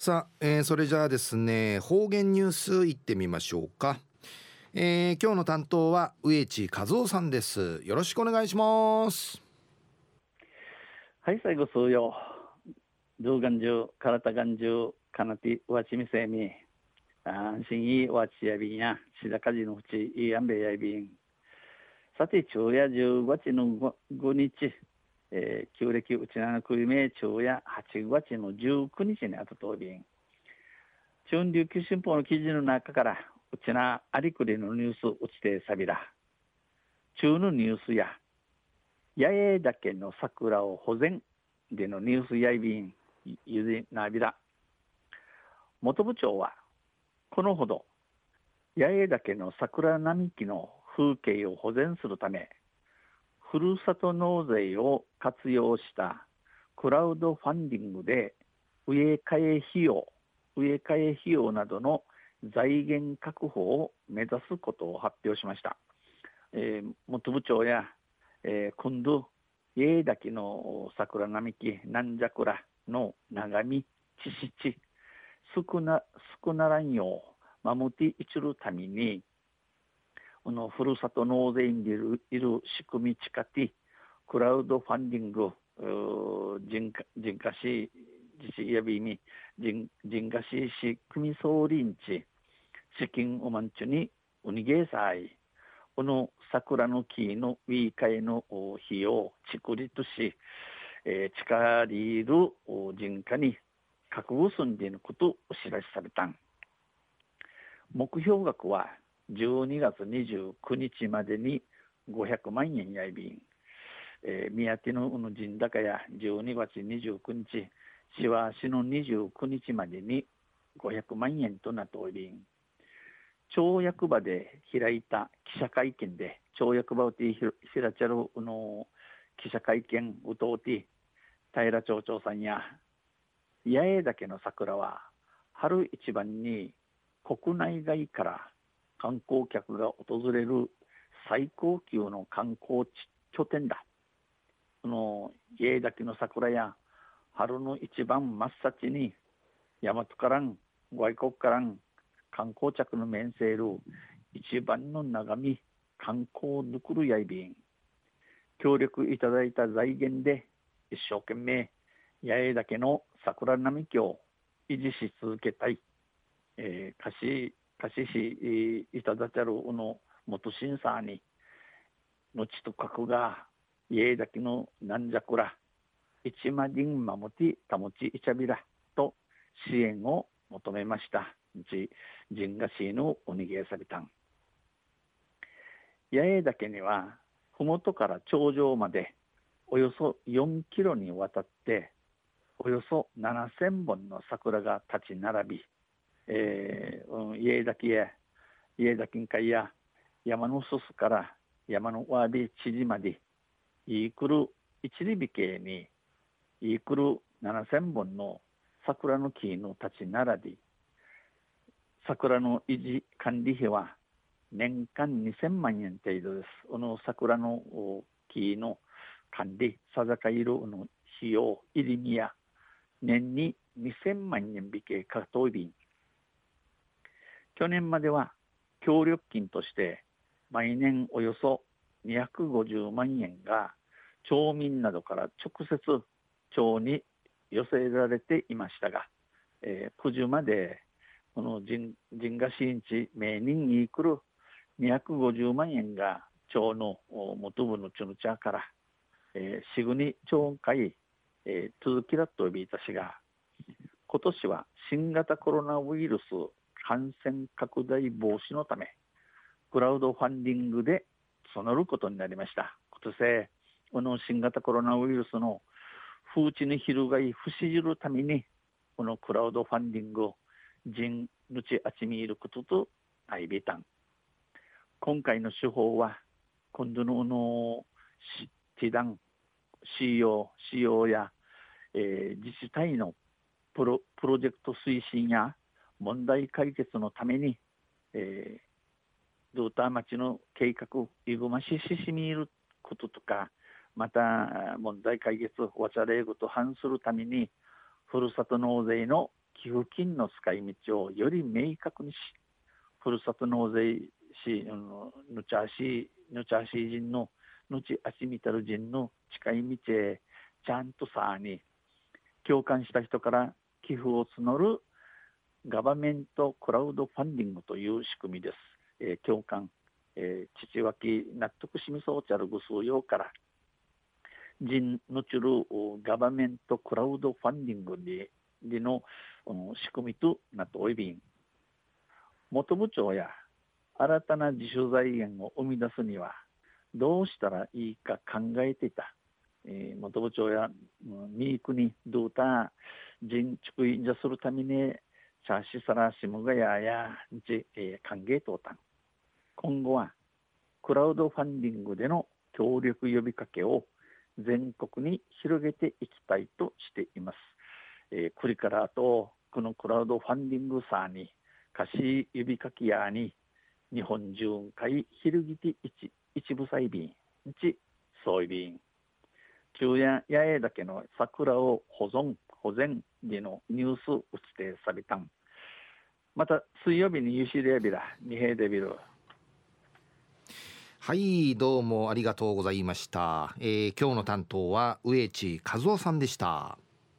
さあ、えー、それじゃあですね方言ニュースいってみましょうか、えー、今日の担当は植地和夫さんです。よろしくお願いします。はい最後数よ。動眼中体眼中かなてわちみせみ。安心いわちやびんや。しだかじのうちいやんべやびん。さて昼夜10月の 5, 日。えー、旧暦うちなの国名中や8月の19日にあたとびん春琉球新報の記事の中からうちなありくりのニュースうちてさびら中のニュースや八重岳の桜を保全でのニュースやいびんゆずなびら元部長はこのほど八重岳の桜並木の風景を保全するためふるさと納税を活用したクラウドファンディングで植え替え費用植え替え費用などの財源確保を目指すことを発表しました。えー、元部長や、えー、今度家岳の桜並木南桜の長見知識少な少ならんよう守っていちるためにこのふるさと納税員でいるいる仕組み近てクラウドファンディング人家人化し自治やびみ人人化しし組総理んち資金おまんちゅにうにげさい。この桜の木のウィーカイの費用竹立し、えー、近りる人家に覚悟すんでいることをお知らせされたん。目標額は12月29日までに500万円やいびん、えー、宮手の陣高や12月29日しわしの29日までに500万円となっておりん。町役場で開いた記者会見で町役場をてひらちゃるの記者会見うとうて平町長さんや八重岳の桜は春一番に国内外から観光客が訪れる最高級の観光地拠点だ。その家だけの桜や春の一番真っ先に大和からん外国からん観光客の面せる一番の眺め観光ぬくるやいびん協力いただいた財源で一生懸命八重岳の桜並木を維持し続けたい、えー、貸し貸ししいただちゃるの元審査にのちとかくが家だけのなんじゃくら一万人守って保ちいちゃびらと支援を求めました。じ人がしのおにげさびたん。八重岳には麓から頂上までおよそ4キロにわたっておよそ7000本の桜が立ち並びえー、家だけや家だけんかや山のすすから山のわび知事までいくる一里美形にいくる7000本の桜の木の立ち並び桜の維持管理費は年間2000万円程度です。この桜の木の管理、さざかいるの費用、入りみや年に2000万円引けかといびん去年までは協力金として毎年およそ250万円が町民などから直接町に寄せられていましたが、えー、9時までこの人人が新地名人に来る250万円が町の元部のチュヌチャから、えー、しぐに町会、えー、続きだと呼びいたしが今年は新型コロナウイルス感染拡大防止のためクラウドファンディングで募ることになりました。今年この新型コロナウイルスの風知に翻い不死じるためにこのクラウドファンディングを人ぬちあちみいることとあいびたん今回の手法は今度ののティダン CO, CO や、えー、自治体のプロプロジェクト推進や問題解決のために、えー、ドーター町の計画いぐましししみることとかまた問題解決わちゃれいと反するためにふるさと納税の寄付金の使い道をより明確にしふるさと納税しぬちゃしぬちゃし人のぬちあちみたる人の近い道へちゃんとさに共感した人から寄付を募るガバメントクラウドファンディングという仕組みです。えー、共感、えー、父脇納得しみそうちゃるぐすうようから。人のちるガバメントクラウドファンディングででの、うん、仕組みとなっておいびん。元部長や新たな自主財源を生み出すにはどうしたらいいか考えていた、えー、元部長やミークにどうた。人畜いじゃするためにチャーシサラシムガヤやじ、えー、歓迎とたん。今後はクラウドファンディングでの協力呼びかけを全国に広げていきたいとしています。えー、これからあとこのクラウドファンディングさに貸し指かきやに日本中会昼ぎて一一部裁便一総便。中夜八重岳の桜を保存保全でのニュース打ちてさびたん。また水曜日にユシレビラ二平デビル。はいどうもありがとうございました、えー、今日の担当は植地和夫さんでした。